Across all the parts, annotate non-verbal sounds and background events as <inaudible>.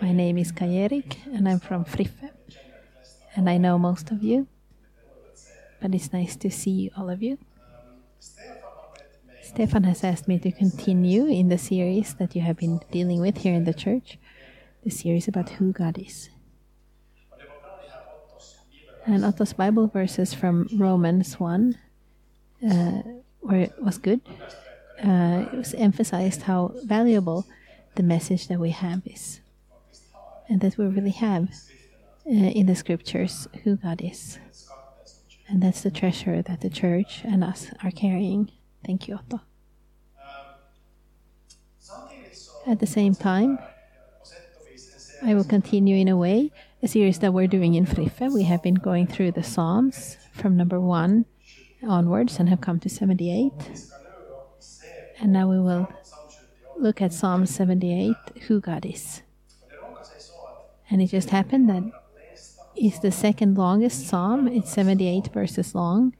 My name is Kaj-Erik and I'm from Friffe. And I know most of you, but it's nice to see all of you. Stefan has asked me to continue in the series that you have been dealing with here in the church, the series about who God is. And Otto's Bible verses from Romans 1 uh, where it was good. Uh, it was emphasized how valuable the message that we have is and that we really have uh, in the scriptures who God is. And that's the treasure that the church and us are carrying. Thank you, Otto. At the same time, I will continue in a way a series that we're doing in Friffe. We have been going through the Psalms from number one onwards and have come to 78. And now we will look at Psalm 78, who God is. And it just happened that it's the second longest psalm. It's 78 verses long.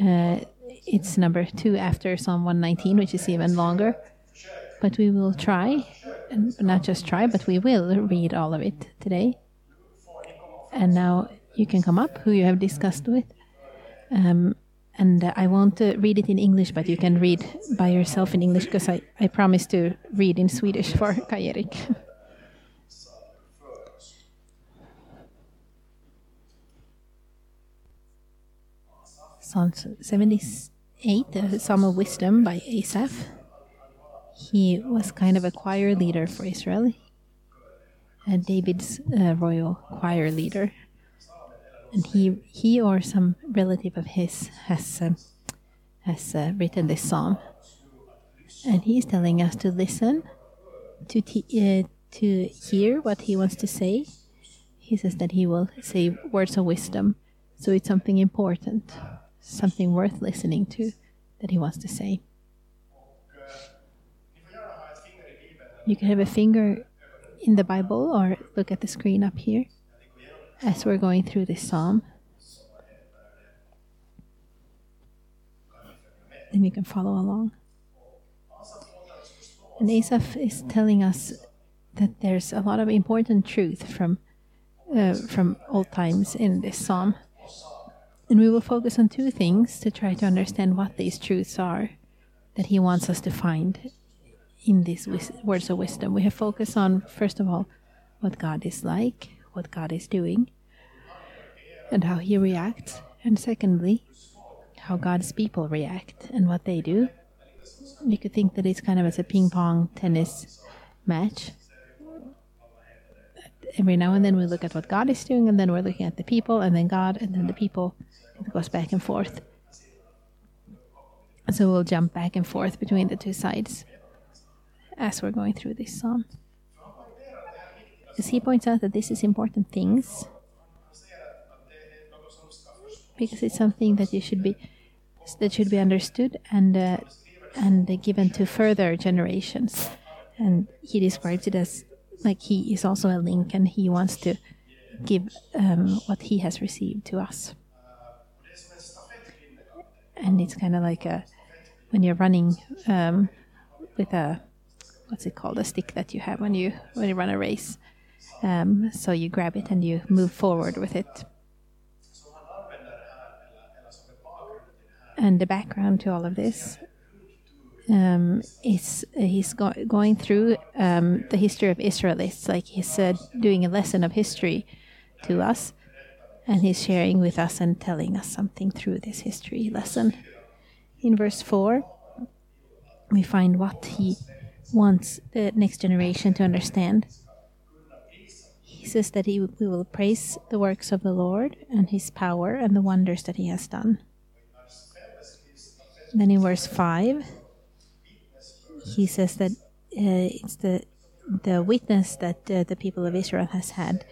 Uh, it's number two after Psalm 119, which is even longer. But we will try, and not just try, but we will read all of it today. And now you can come up who you have discussed with. Um, and uh, I won't uh, read it in English, but you can read by yourself in English because I, I promised to read in Swedish for Kaj-Erik. <laughs> Psalm 78, the Psalm of Wisdom by Asaph. He was kind of a choir leader for Israel, and David's uh, royal choir leader. And he, he or some relative of his has, uh, has uh, written this psalm. And he's telling us to listen, to, t- uh, to hear what he wants to say. He says that he will say words of wisdom, so it's something important something worth listening to that he wants to say. You can have a finger in the Bible or look at the screen up here as we're going through this psalm. And you can follow along. And Asaph is telling us that there's a lot of important truth from uh, from old times in this psalm. And we will focus on two things to try to understand what these truths are that he wants us to find in these words of wisdom. We have focused on, first of all, what God is like, what God is doing, and how he reacts. And secondly, how God's people react and what they do. You could think that it's kind of as a ping pong tennis match. Every now and then we look at what God is doing, and then we're looking at the people, and then God, and then the people, it goes back and forth. So we'll jump back and forth between the two sides as we're going through this psalm. As he points out that this is important things because it's something that you should be that should be understood and uh, and given to further generations. And he describes it as like he is also a link, and he wants to give um, what he has received to us and it's kind of like a when you're running um, with a what's it called a stick that you have when you when you run a race. Um, so you grab it and you move forward with it. And the background to all of this um, is he's go going through um, the history of Israel. It's like he's uh, doing a lesson of history to us, and he's sharing with us and telling us something through this history lesson. In verse 4, we find what he wants the next generation to understand. He says that he, we will praise the works of the Lord and his power and the wonders that he has done. Then in verse 5, he says that uh, it's the the witness that uh, the people of Israel has had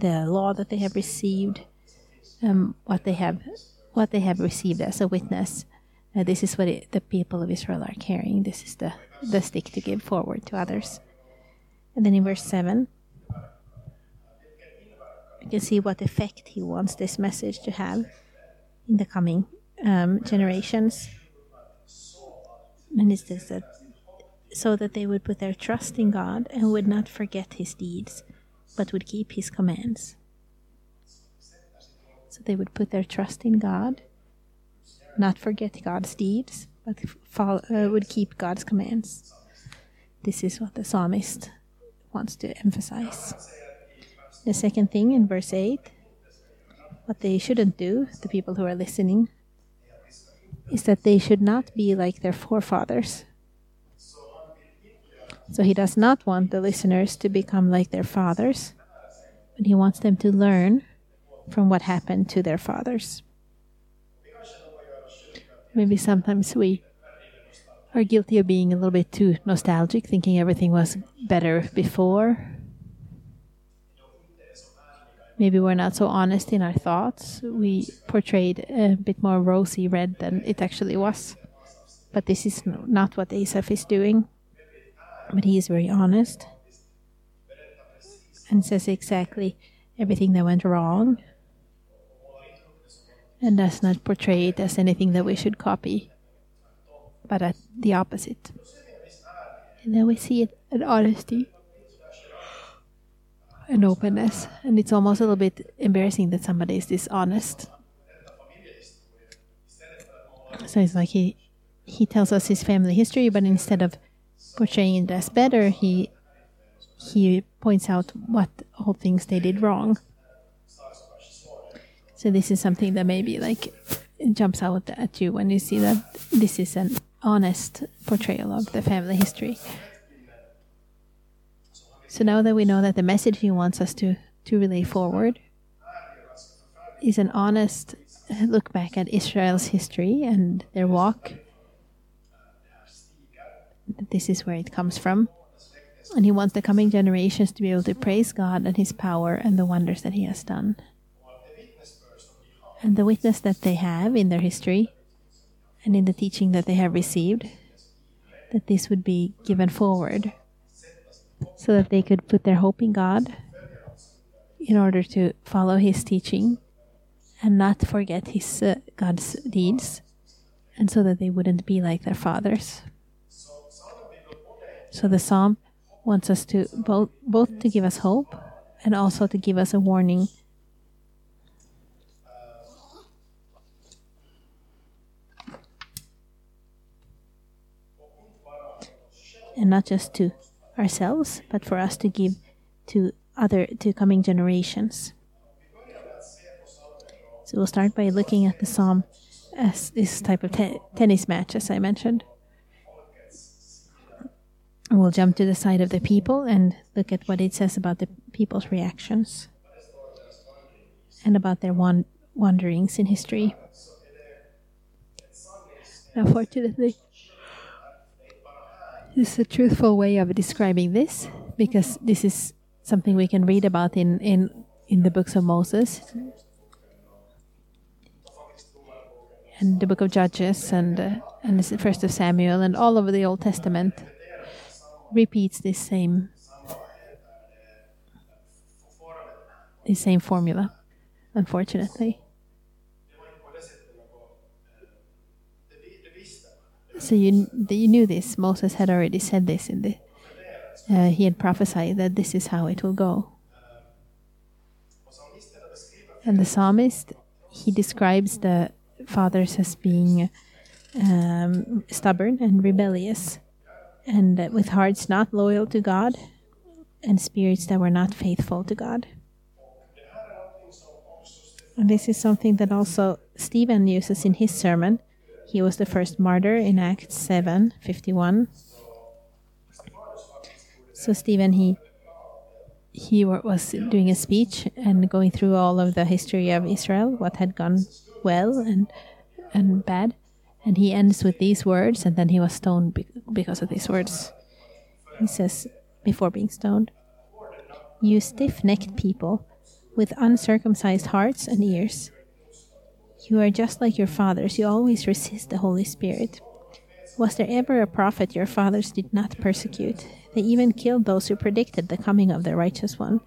the law that they have received, um, what they have, what they have received as a witness. Uh, this is what it, the people of Israel are carrying. This is the the stick to give forward to others. And then in verse seven, you can see what effect he wants this message to have in the coming um, generations. And it's this that so that they would put their trust in God and would not forget his deeds, but would keep his commands. So they would put their trust in God, not forget God's deeds, but follow, uh, would keep God's commands. This is what the psalmist wants to emphasize. The second thing in verse 8, what they shouldn't do, the people who are listening, is that they should not be like their forefathers. So he does not want the listeners to become like their fathers, but he wants them to learn from what happened to their fathers. Maybe sometimes we are guilty of being a little bit too nostalgic, thinking everything was better before. Maybe we're not so honest in our thoughts. We portrayed a bit more rosy red than it actually was. But this is not what Asaph is doing but he is very honest and says exactly everything that went wrong and does not portray it as anything that we should copy, but at the opposite. And then we see it an honesty and openness, and it's almost a little bit embarrassing that somebody is dishonest. So it's like he he tells us his family history, but instead of portraying it as better, he he points out what all things they did wrong. So this is something that maybe like jumps out at you when you see that this is an honest portrayal of the family history. So now that we know that the message he wants us to to relay forward is an honest look back at Israel's history and their walk this is where it comes from. And he wants the coming generations to be able to praise God and his power and the wonders that he has done. And the witness that they have in their history and in the teaching that they have received, that this would be given forward so that they could put their hope in God in order to follow his teaching and not forget his uh, God's deeds and so that they wouldn't be like their fathers. So the psalm wants us to both both to give us hope and also to give us a warning. And not just to ourselves, but for us to give to other to coming generations. So we'll start by looking at the psalm as this type of te tennis match, as I mentioned. We'll jump to the side of the people and look at what it says about the people's reactions and about their wan- wanderings in history. Unfortunately, this is a truthful way of describing this because this is something we can read about in, in, in the books of Moses and the book of Judges and uh, and the first of Samuel and all over the Old Testament repeats this same the same formula, unfortunately. So you you knew this. Moses had already said this in the. Uh, he had prophesied that this is how it will go. And the psalmist he describes the fathers as being um, stubborn and rebellious and with hearts not loyal to God and spirits that were not faithful to God. And this is something that also Stephen uses in his sermon. He was the first martyr in Acts 7 51. So Stephen he he was doing a speech and going through all of the history of Israel, what had gone well and and bad. And he ends with these words, and then he was stoned because of these words. He says, before being stoned, You stiff necked people with uncircumcised hearts and ears. You are just like your fathers, you always resist the Holy Spirit. Was there ever a prophet your fathers did not persecute? They even killed those who predicted the coming of the righteous one.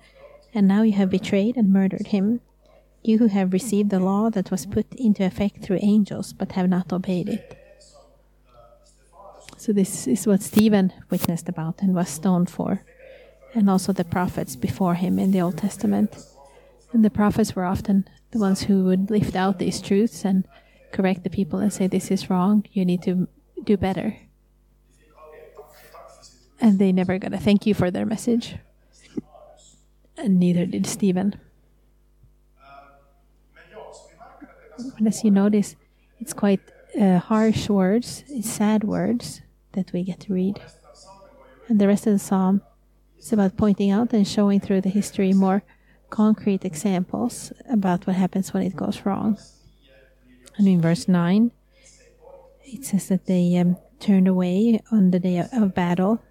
And now you have betrayed and murdered him you who have received the law that was put into effect through angels but have not obeyed it. So, this is what Stephen witnessed about and was stoned for, and also the prophets before him in the Old Testament. And the prophets were often the ones who would lift out these truths and correct the people and say, This is wrong, you need to do better. And they never got a thank you for their message. And neither did Stephen. As you notice, it's quite uh, harsh words, sad words that we get to read. And the rest of the psalm is about pointing out and showing through the history more concrete examples about what happens when it goes wrong. And in verse 9, it says that they um, turned away on the day of battle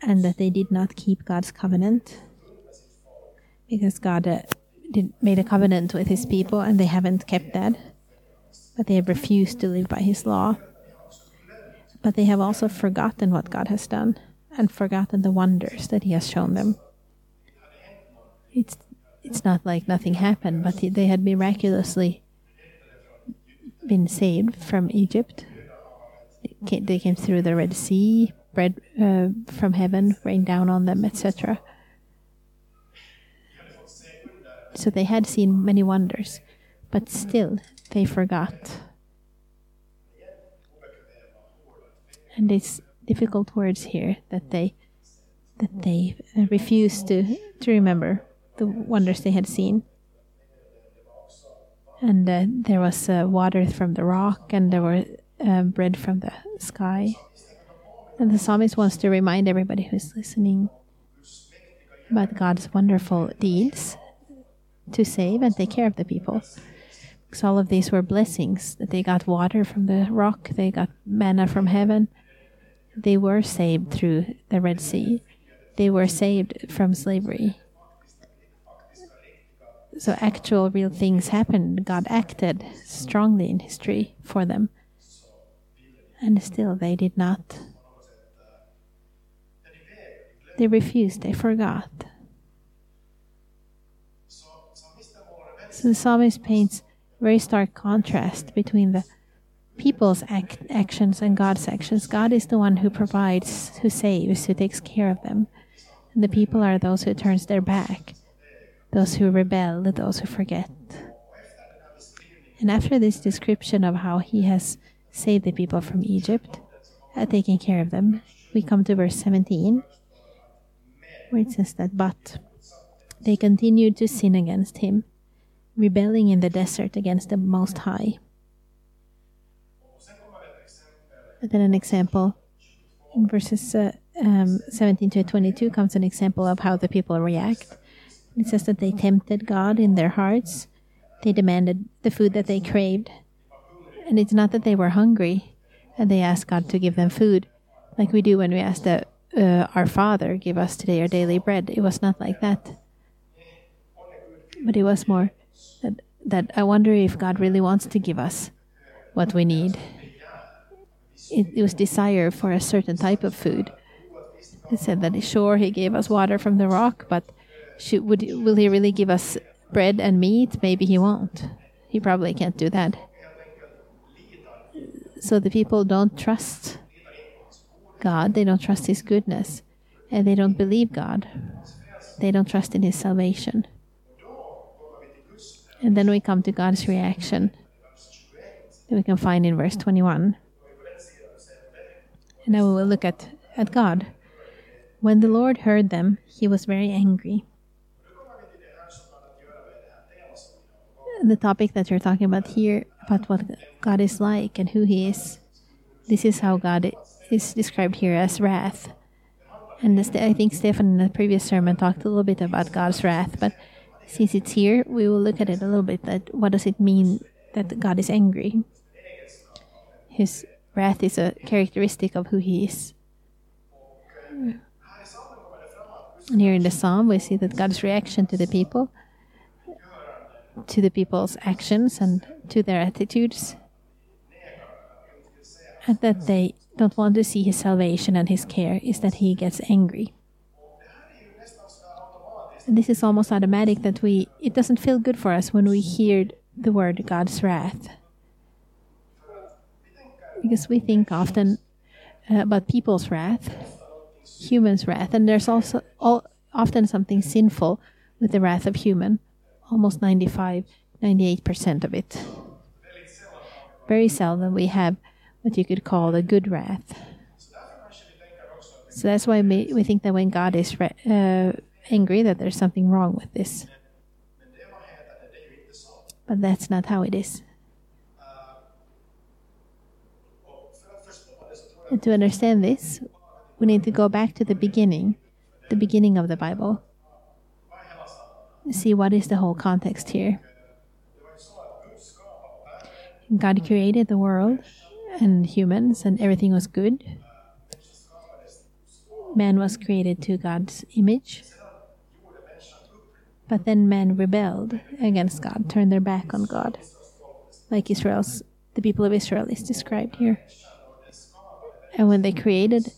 and that they did not keep God's covenant because God uh, did, made a covenant with his people and they haven't kept that. But they have refused to live by his law. But they have also forgotten what God has done and forgotten the wonders that he has shown them it's it's not like nothing happened, but they had miraculously been saved from Egypt. They came through the Red Sea, bread uh, from heaven rained down on them, etc. So they had seen many wonders, but still they forgot. And it's difficult words here that they that they refuse to to remember the wonders they had seen. And uh, there was uh, water from the rock, and there were uh, bread from the sky. And the psalmist wants to remind everybody who's listening about God's wonderful deeds to save and take care of the people. Because all of these were blessings that they got water from the rock, they got manna from heaven. They were saved through the Red Sea. They were saved from slavery so actual real things happened. God acted strongly in history for them. And still they did not. They refused, they forgot. So the psalmist paints very stark contrast between the people's act, actions and God's actions. God is the one who provides, who saves, who takes care of them. And the people are those who turns their back those who rebel, those who forget. And after this description of how he has saved the people from Egypt, uh, taking care of them, we come to verse 17, where it says that, But they continued to sin against him, rebelling in the desert against the Most High. And then an example in verses uh, um, 17 to 22 comes an example of how the people react it says that they tempted God in their hearts. They demanded the food that they craved. And it's not that they were hungry and they asked God to give them food, like we do when we ask uh, our Father give us today our daily bread. It was not like that. But it was more that, that I wonder if God really wants to give us what we need. It, it was desire for a certain type of food. He said that sure he gave us water from the rock, but should, would will he really give us bread and meat? Maybe he won't. He probably can't do that. So the people don't trust God. They don't trust His goodness, and they don't believe God. They don't trust in His salvation. And then we come to God's reaction that we can find in verse 21. And now we will look at, at God. When the Lord heard them, he was very angry. the topic that you're talking about here, about what God is like and who He is, this is how God is described here as wrath. And I think Stefan in the previous sermon talked a little bit about God's wrath, but since it's here, we will look at it a little bit. That what does it mean that God is angry? His wrath is a characteristic of who He is. And here in the psalm, we see that God's reaction to the people to the people's actions and to their attitudes, and that they don't want to see his salvation and his care, is that he gets angry. This is almost automatic that we, it doesn't feel good for us when we hear the word God's wrath. Because we think often uh, about people's wrath, humans' wrath, and there's also all, often something sinful with the wrath of human, almost 95, 98% of it. Very seldom we have what you could call a good wrath. So that's why we, we think that when God is uh, angry, that there's something wrong with this. But that's not how it is. And to understand this, we need to go back to the beginning, the beginning of the Bible. See what is the whole context here. God created the world and humans, and everything was good. Man was created to God's image. But then men rebelled against God, turned their back on God, like Israel's the people of Israel is described here. And when they created,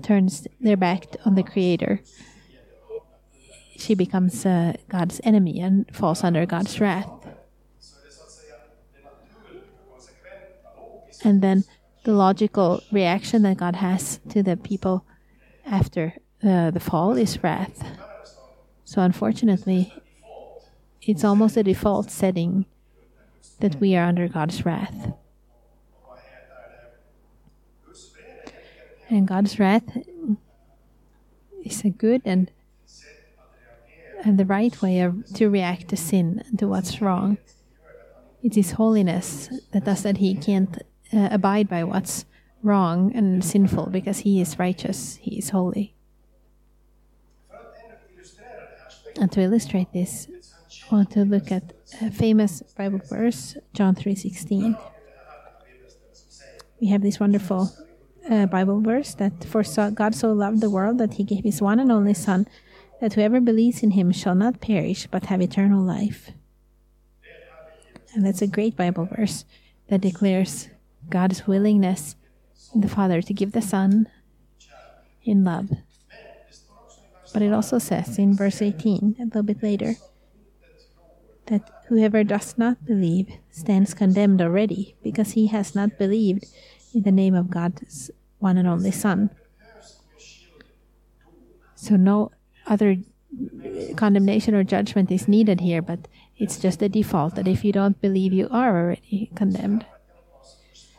turns their back on the Creator, she becomes uh, God's enemy and falls under God's wrath. And then the logical reaction that God has to the people after uh, the fall is wrath. So, unfortunately, it's almost a default setting that we are under God's wrath. And God's wrath is a good and and the right way of, to react to sin to what's wrong. It is holiness that does that He can't uh, abide by what's wrong and sinful because He is righteous, He is holy. And to illustrate this, I want to look at a famous Bible verse, John 3:16. We have this wonderful uh, Bible verse that for so, God so loved the world that he gave his one and only Son, that whoever believes in him shall not perish but have eternal life. And that's a great Bible verse that declares God's willingness in the Father to give the Son in love. But it also says in verse 18, a little bit later, that whoever does not believe stands condemned already, because he has not believed in the name of God's one and only Son. So no other condemnation or judgment is needed here, but it's just a default that if you don't believe, you are already condemned.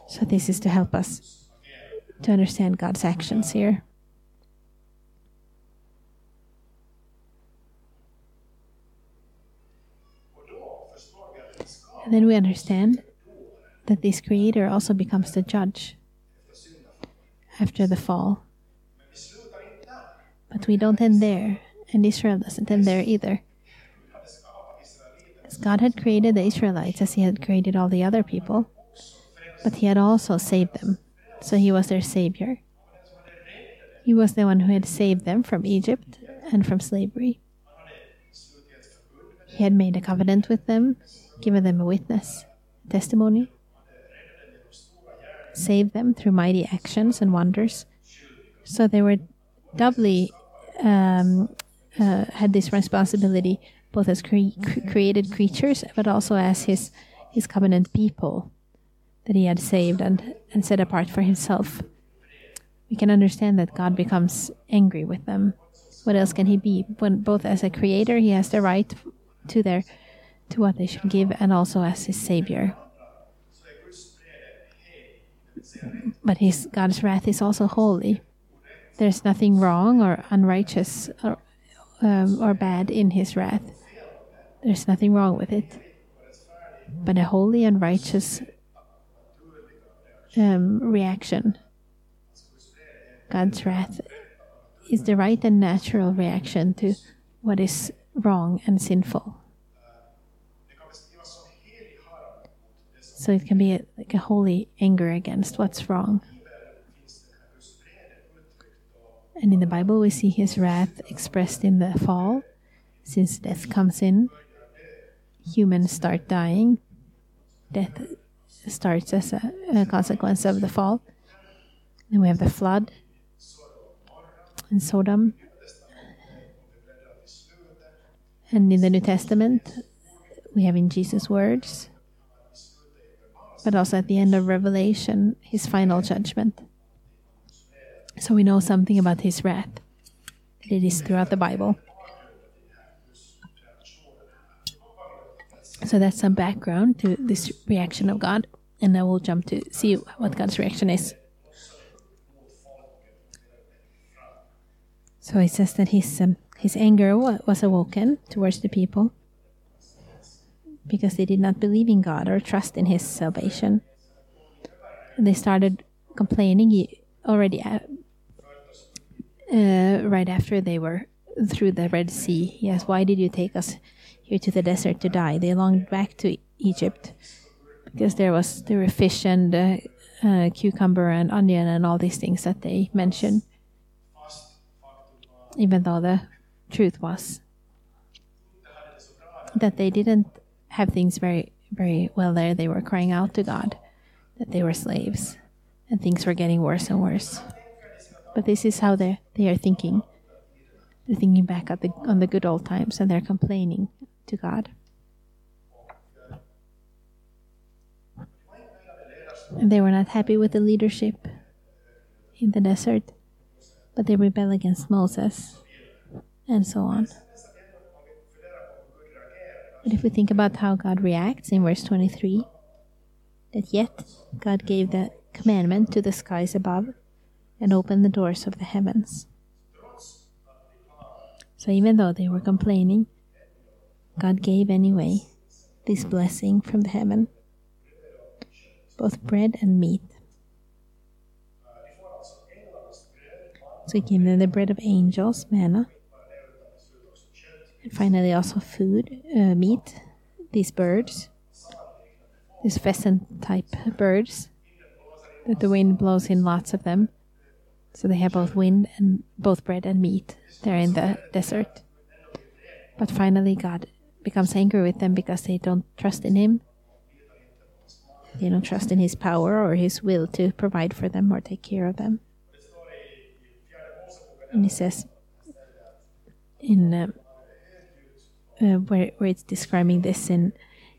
So this is to help us to understand God's actions here. And then we understand that this creator also becomes the judge after the fall. But we don't end there, and Israel doesn't end there either. Because God had created the Israelites as He had created all the other people, but He had also saved them. So He was their Savior. He was the one who had saved them from Egypt and from slavery. He had made a covenant with them, given them a witness, testimony saved them through mighty actions and wonders. So they were doubly um, uh, had this responsibility, both as cre created creatures, but also as his his covenant people that he had saved and, and set apart for himself. We can understand that God becomes angry with them. What else can he be? When both as a creator, he has the right to their to what they should give, and also as his savior. But his God's wrath is also holy. There's nothing wrong or unrighteous or, um, or bad in his wrath. There's nothing wrong with it. But a holy and righteous um, reaction. God's wrath is the right and natural reaction to what is wrong and sinful. So it can be a, like a holy anger against what's wrong. And in the Bible, we see his wrath expressed in the fall. Since death comes in, humans start dying. Death starts as a, a consequence of the fall. Then we have the flood in Sodom. And in the New Testament, we have in Jesus' words but also at the end of Revelation, his final judgment. So we know something about his wrath. That it is throughout the Bible. So that's some background to this reaction of God, and now we'll jump to see what God's reaction is. So he says that his um, his anger was awoken towards the people because they did not believe in God or trust in His salvation. They started complaining already uh, uh, right after they were through the Red Sea. Yes, why did you take us here to the desert to die? They longed back to Egypt because there was there were fish and uh, uh, cucumber and onion and all these things that they mentioned. Even though the truth was that they didn't have things very, very well there. They were crying out to God that they were slaves and things were getting worse and worse. But this is how they they are thinking. They're thinking back at the on the good old times and they're complaining to God. And they were not happy with the leadership in the desert, but they rebel against Moses and so on. But if we think about how God reacts in verse 23, that yet God gave the commandment to the skies above and opened the doors of the heavens. So even though they were complaining, God gave anyway this blessing from the heaven, both bread and meat. So he gave them the bread of angels, manna, finally, also food, uh, meat, these birds, these pheasant type birds, that the wind blows in lots of them. So they have both wind and both bread and meat They're in the desert. But finally, God becomes angry with them because they don't trust in Him. They don't trust in His power or His will to provide for them or take care of them. And He says in uh, uh, where, where it's describing this in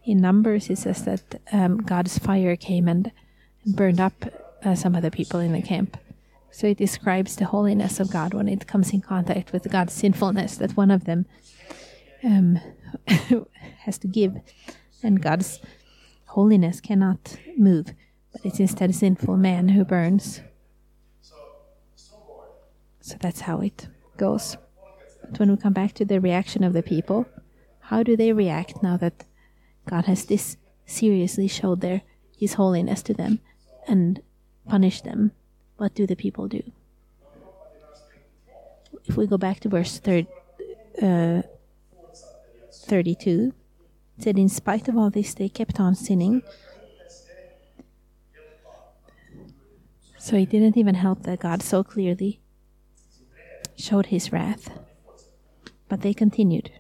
in Numbers, it says that um, God's fire came and, burned up uh, some of the people in the camp. So it describes the holiness of God when it comes in contact with God's sinfulness, that one of them um, <laughs> has to give, and God's holiness cannot move, but it's instead a sinful man who burns. So that's how it goes. But when we come back to the reaction of the people, how do they react now that God has this seriously showed their His holiness to them and punished them? What do the people do? If we go back to verse uh, 32, it said, In spite of all this, they kept on sinning. So it didn't even help that God so clearly showed his wrath. But they continued.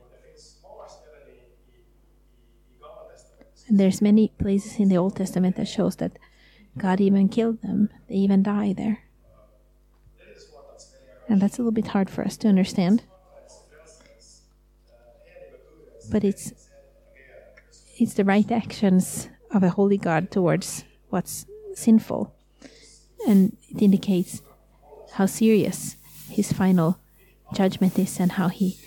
And there's many places in the Old Testament that shows that God even killed them. They even die there. And that's a little bit hard for us to understand. But it's it's the right actions of a holy God towards what's sinful. And it indicates how serious his final judgment is and how he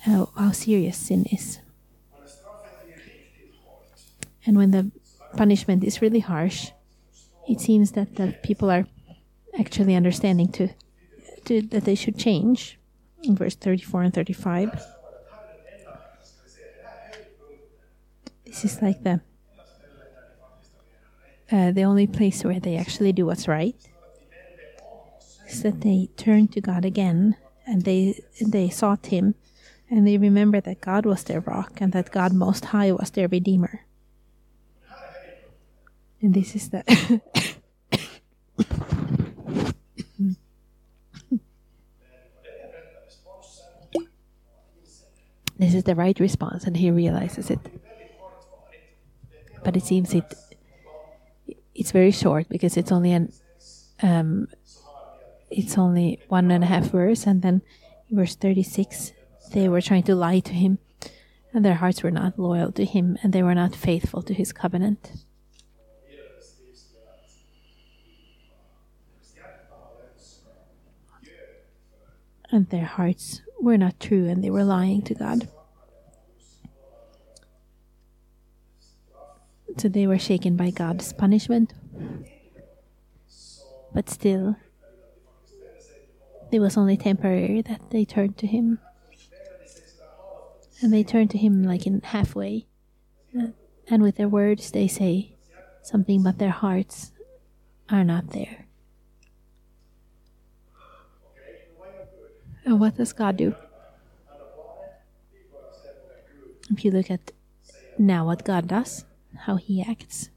how, how serious sin is. And when the punishment is really harsh, it seems that the people are actually understanding to, to that they should change. In verse 34 and 35. This is like the uh, the only place where they actually do what's right is that they turn to God again and they they sought Him and they remember that God was their rock and that God Most High was their Redeemer. And this is the <coughs> this is the right response and he realizes it. But it seems it it's very short because it's only an um, it's only one and a half verse and then verse 36 they were trying to lie to him and their hearts were not loyal to him and they were not faithful to his covenant and their hearts were not true and they were lying to God. So they were shaken by God's punishment. But still, it was only temporary that they turned to Him. And they turned to Him like in halfway. And with their words, they say something, but their hearts are not there. And what does God do? If you look at now what God does, how He acts,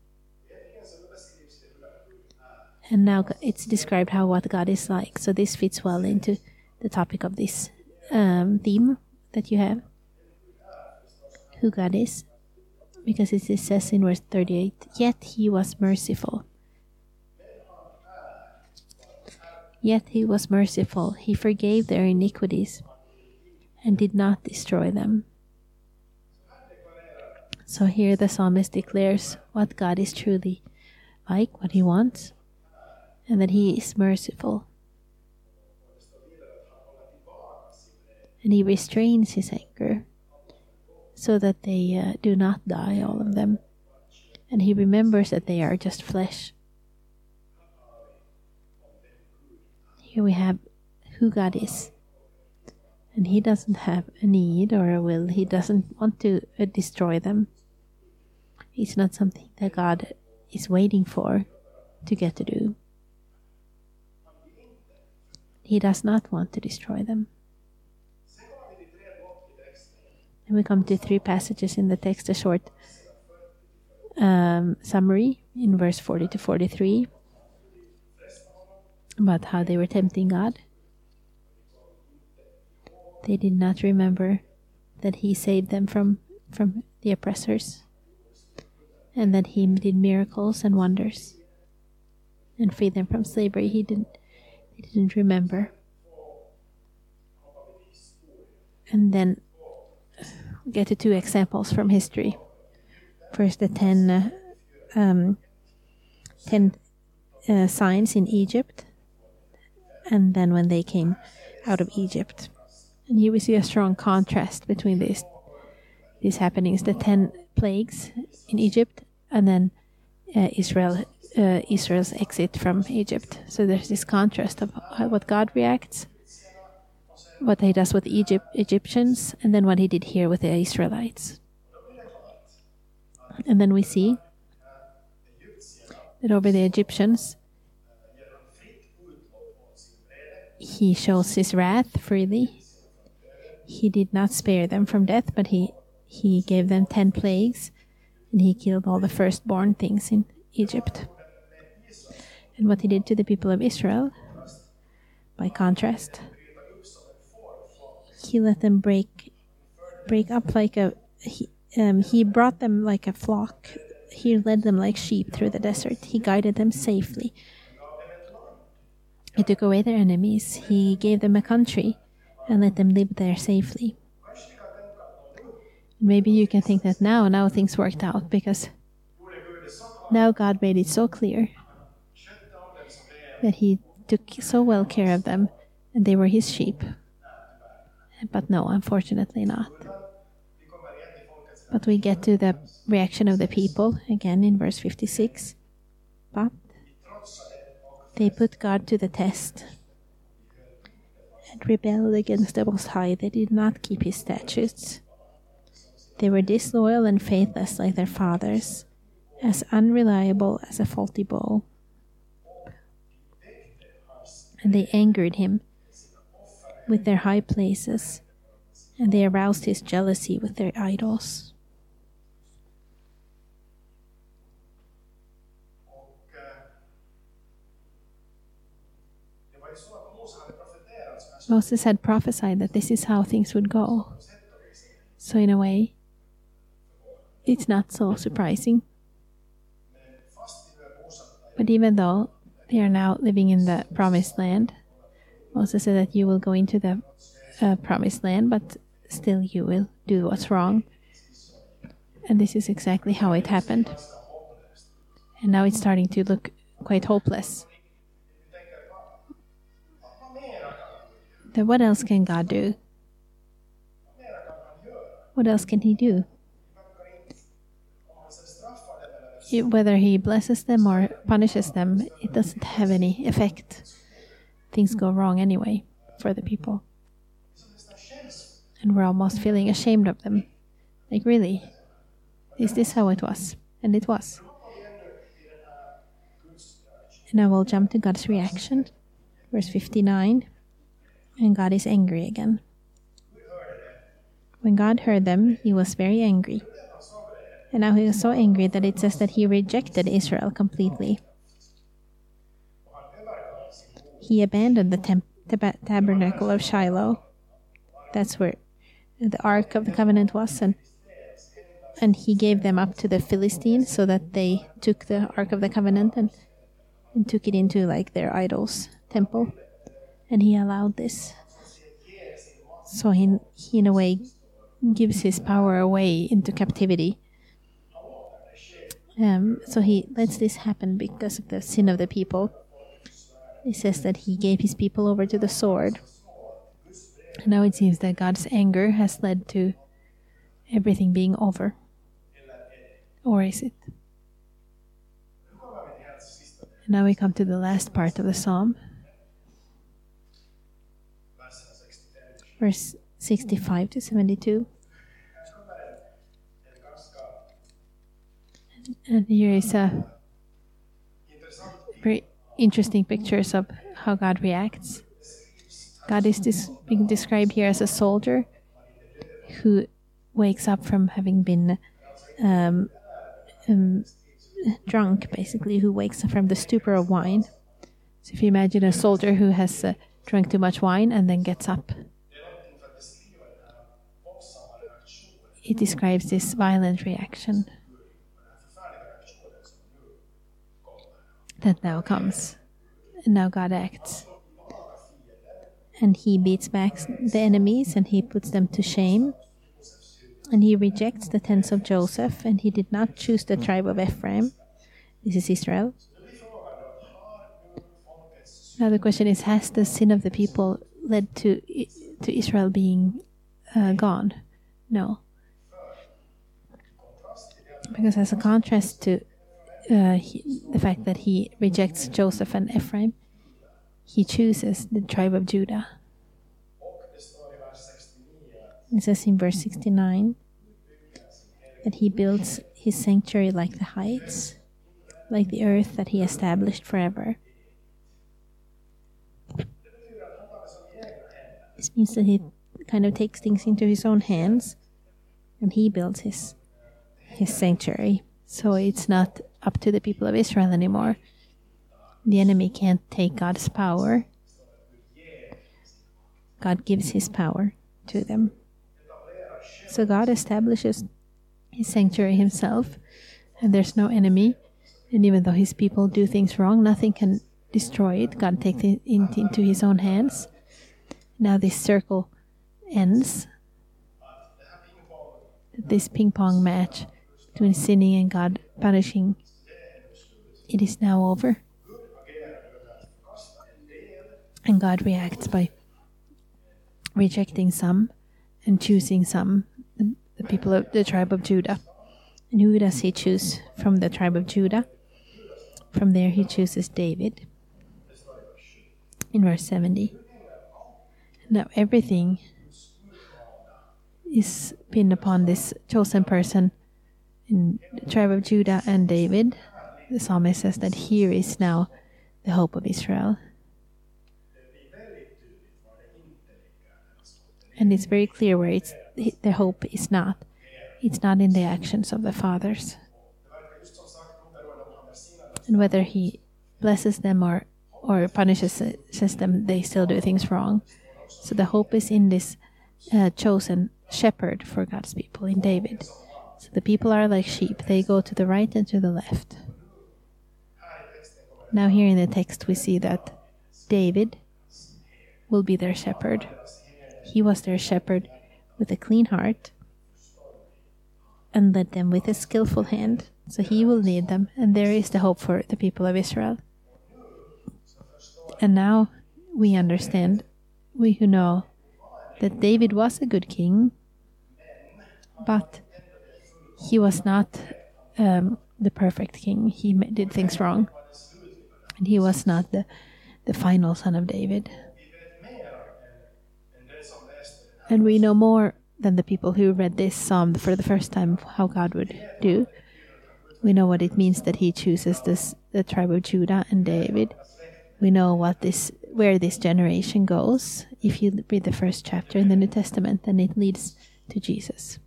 and now it's described how what God is like. So this fits well into the topic of this um, theme that you have, who God is, because it says in verse 38, yet He was merciful. Yet he was merciful, he forgave their iniquities and did not destroy them. So here the psalmist declares what God is truly like, what he wants, and that he is merciful. And he restrains his anger so that they uh, do not die, all of them. And he remembers that they are just flesh. Here we have who God is. And He doesn't have a need or a will, He doesn't want to uh, destroy them. It's not something that God is waiting for to get to do. He does not want to destroy them. And we come to three passages in the text, a short um, summary in verse 40 to 43 about how they were tempting God. They did not remember that He saved them from, from the oppressors and that He did miracles and wonders and freed them from slavery. He didn't, they didn't remember. And then get to two examples from history. First, the ten, uh, um, ten uh, signs in Egypt and then when they came out of Egypt. And here we see a strong contrast between these these happenings: the ten plagues in Egypt, and then uh, Israel uh, Israel's exit from Egypt. So there's this contrast of what God reacts, what He does with Egypt Egyptians, and then what He did here with the Israelites. And then we see that over the Egyptians, he shows his wrath freely. He did not spare them from death, but he, he gave them ten plagues, and he killed all the firstborn things in Egypt. And what he did to the people of Israel, by contrast, he let them break break up like a he, um, he brought them like a flock. He led them like sheep through the desert. He guided them safely he took away their enemies, he gave them a country, and let them live there safely. Maybe you can think that now, now things worked out because now God made it so clear that He took so well care of them and they were His sheep. But no, unfortunately not. But we get to the reaction of the people again in verse 56. But they put God to the test and rebelled against the Most High. They did not keep his statutes. They were disloyal and faithless like their fathers, as unreliable as a faulty bow. And they angered him with their high places, and they aroused his jealousy with their idols. Moses had prophesied that this is how things would go. So, in a way, it's not so surprising. But even though they are now living in the promised land, Moses said that you will go into the uh, promised land, but still you will do what's wrong. And this is exactly how it happened. And now it's starting to look quite hopeless. What else can God do? What else can He do? Whether He blesses them or punishes them, it doesn't have any effect. Things go wrong anyway for the people. And we're almost feeling ashamed of them. Like, really? Is this how it was? And it was. And I will jump to God's reaction. Verse 59. And God is angry again. When God heard them, he was very angry. And now he was so angry that it says that he rejected Israel completely. He abandoned the temp- tab- tabernacle of Shiloh. That's where the Ark of the Covenant was, and and he gave them up to the Philistines so that they took the Ark of the Covenant and, and took it into like their idols temple. And he allowed this. So he, he in a way gives his power away into captivity. Um, so he lets this happen because of the sin of the people. He says that he gave his people over to the sword. Now it seems that God's anger has led to everything being over. Or is it? Now we come to the last part of the psalm. Verse 65 to 72. And here is a very interesting pictures of how God reacts. God is this being described here as a soldier who wakes up from having been um, um, drunk, basically, who wakes up from the stupor of wine. So if you imagine a soldier who has uh, drunk too much wine and then gets up, it describes this violent reaction that now comes. And now God acts. And he beats back the enemies and he puts them to shame. And he rejects the tents of Joseph, and he did not choose the tribe of Ephraim. This is Israel. Now the question is: Has the sin of the people led to to Israel being uh, gone? No, because as a contrast to uh, he, the fact that he rejects Joseph and Ephraim, he chooses the tribe of Judah. It says in verse 69 that he builds his sanctuary like the heights, like the earth that he established forever. This means that he kind of takes things into his own hands and he builds his his sanctuary. So it's not up to the people of Israel anymore. The enemy can't take God's power. God gives his power to them. So God establishes his sanctuary himself, and there's no enemy. And even though his people do things wrong, nothing can destroy it. God takes it into his own hands. Now this circle ends. This ping pong match between sinning and God punishing, it is now over. And God reacts by rejecting some and choosing some, the people of the tribe of Judah. And who does he choose from the tribe of Judah? From there he chooses David. In verse 70. Now everything is pinned upon this chosen person in the tribe of Judah and David. The psalmist says that here is now the hope of Israel. And it's very clear where it's the hope is not. It's not in the actions of the fathers. And whether he blesses them or, or punishes them, they still do things wrong. So the hope is in this uh, chosen shepherd for God's people, in David. So the people are like sheep, they go to the right and to the left. Now, here in the text, we see that David will be their shepherd. He was their shepherd with a clean heart and led them with a skillful hand. So he will lead them, and there is the hope for the people of Israel. And now we understand we who know that David was a good king, but he was not um, the perfect king. He did things wrong, and he was not the the final son of David. And we know more than the people who read this psalm for the first time how God would do. We know what it means that He chooses this the tribe of Judah and David. We know what this where this generation goes. If you read the first chapter in the New Testament, then it leads to Jesus.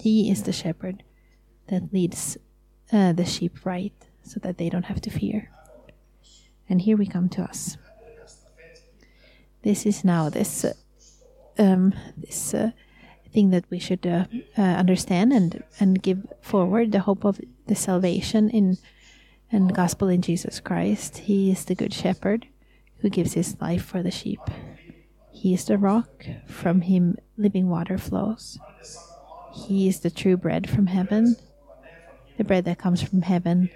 He is the shepherd that leads uh, the sheep right so that they don't have to fear. And here we come to us. This is now this uh, um, this uh, thing that we should uh, uh, understand and and give forward the hope of the salvation in and gospel in Jesus Christ. He is the good shepherd who gives his life for the sheep. He is the rock, from him living water flows. He is the true bread from heaven, the bread that comes from heaven,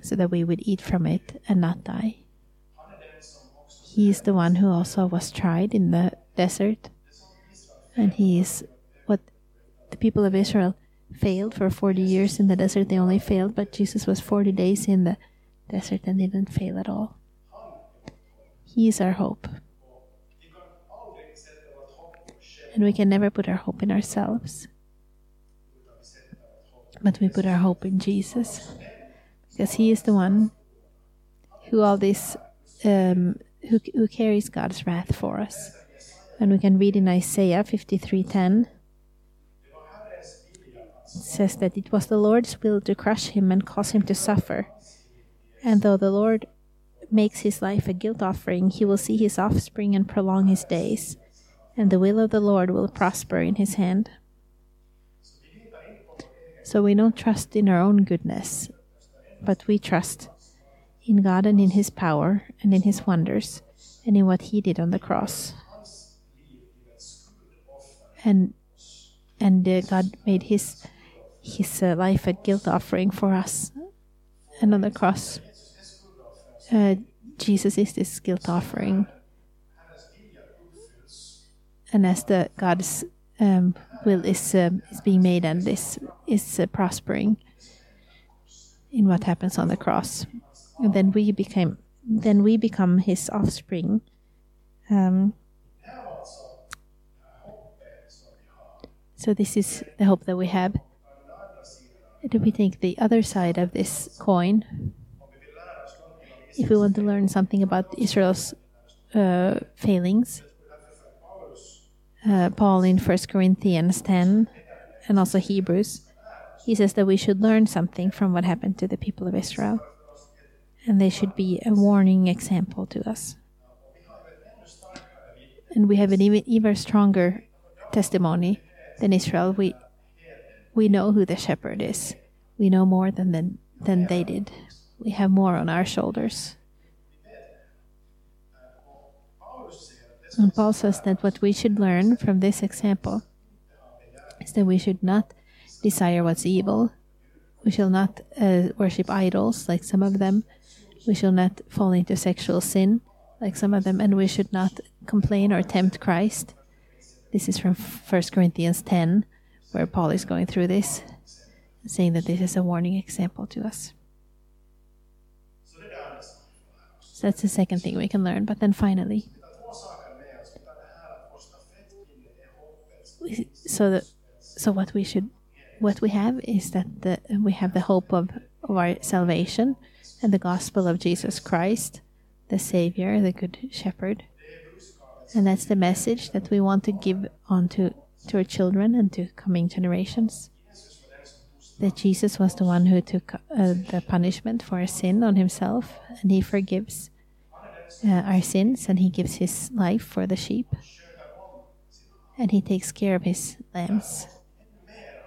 so that we would eat from it and not die. He is the one who also was tried in the desert, and he is what the people of Israel failed for 40 years in the desert. They only failed, but Jesus was 40 days in the desert and didn't fail at all. He is our hope. And we can never put our hope in ourselves, but we put our hope in Jesus because He is the one who all this um, who, who carries God's wrath for us. And we can read in Isaiah 53:10 says that it was the Lord's will to crush him and cause him to suffer. And though the Lord makes his life a guilt offering, he will see his offspring and prolong his days, and the will of the Lord will prosper in his hand. So we don't trust in our own goodness, but we trust in God and in his power and in his wonders and in what he did on the cross. And and uh, God made his his uh, life a guilt offering for us. And on the cross, uh, Jesus is this guilt offering. And as the God's um, will is um, is being made and this is uh, prospering in what happens on the cross, and then we became then we become His offspring. Um, so this is the hope that we have do we take the other side of this coin? If we want to learn something about Israel's uh, failings, uh, Paul in 1 Corinthians 10 and also Hebrews, he says that we should learn something from what happened to the people of Israel. And they should be a warning example to us. And we have an even, even stronger testimony than Israel. We we know who the shepherd is. We know more than, than, than they did. We have more on our shoulders. And Paul says that what we should learn from this example is that we should not desire what's evil. We shall not uh, worship idols like some of them. We shall not fall into sexual sin like some of them. And we should not complain or tempt Christ. This is from 1 Corinthians 10 where Paul is going through this, saying that this is a warning example to us. So that's the second thing we can learn. But then finally, so so what we should what we have is that the, we have the hope of, of our salvation and the gospel of Jesus Christ, the Savior, the Good Shepherd. And that's the message that we want to give on to to our children and to coming generations. That Jesus was the one who took uh, the punishment for our sin on himself, and he forgives uh, our sins, and he gives his life for the sheep, and he takes care of his lambs.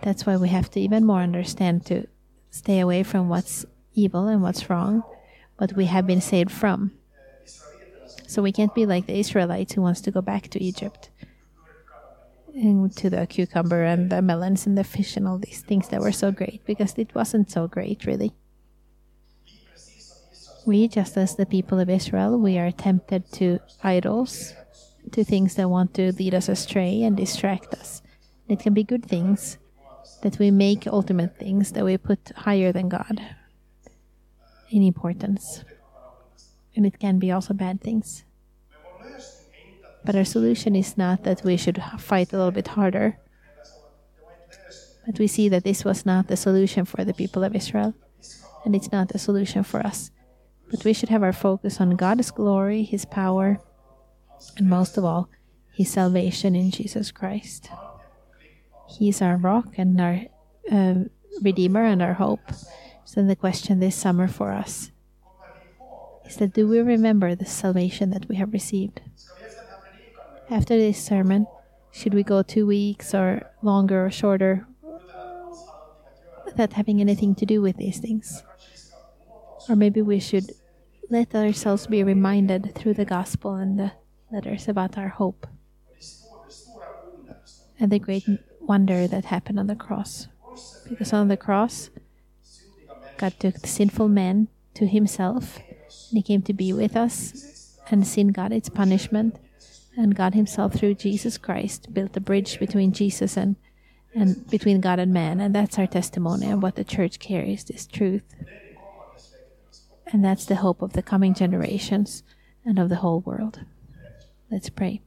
That's why we have to even more understand to stay away from what's evil and what's wrong, what we have been saved from. So we can't be like the Israelites who wants to go back to Egypt and to the cucumber and the melons and the fish and all these things that were so great because it wasn't so great really. We, just as the people of Israel, we are tempted to idols, to things that want to lead us astray and distract us. It can be good things that we make ultimate things that we put higher than God in importance. And it can be also bad things. But our solution is not that we should fight a little bit harder. But we see that this was not the solution for the people of Israel, and it's not the solution for us. But we should have our focus on God's glory, His power, and most of all, His salvation in Jesus Christ. He's our rock and our uh, Redeemer and our hope. So, the question this summer for us is that do we remember the salvation that we have received? After this sermon, should we go two weeks or longer or shorter without having anything to do with these things? Or maybe we should let ourselves be reminded through the gospel and the letters about our hope and the great wonder that happened on the cross. Because on the cross, God took the sinful man to himself, and he came to be with us, and sin got its punishment, and God himself through Jesus Christ built a bridge between Jesus and and between God and man, and that's our testimony and what the church carries this truth. And that's the hope of the coming generations and of the whole world. Let's pray.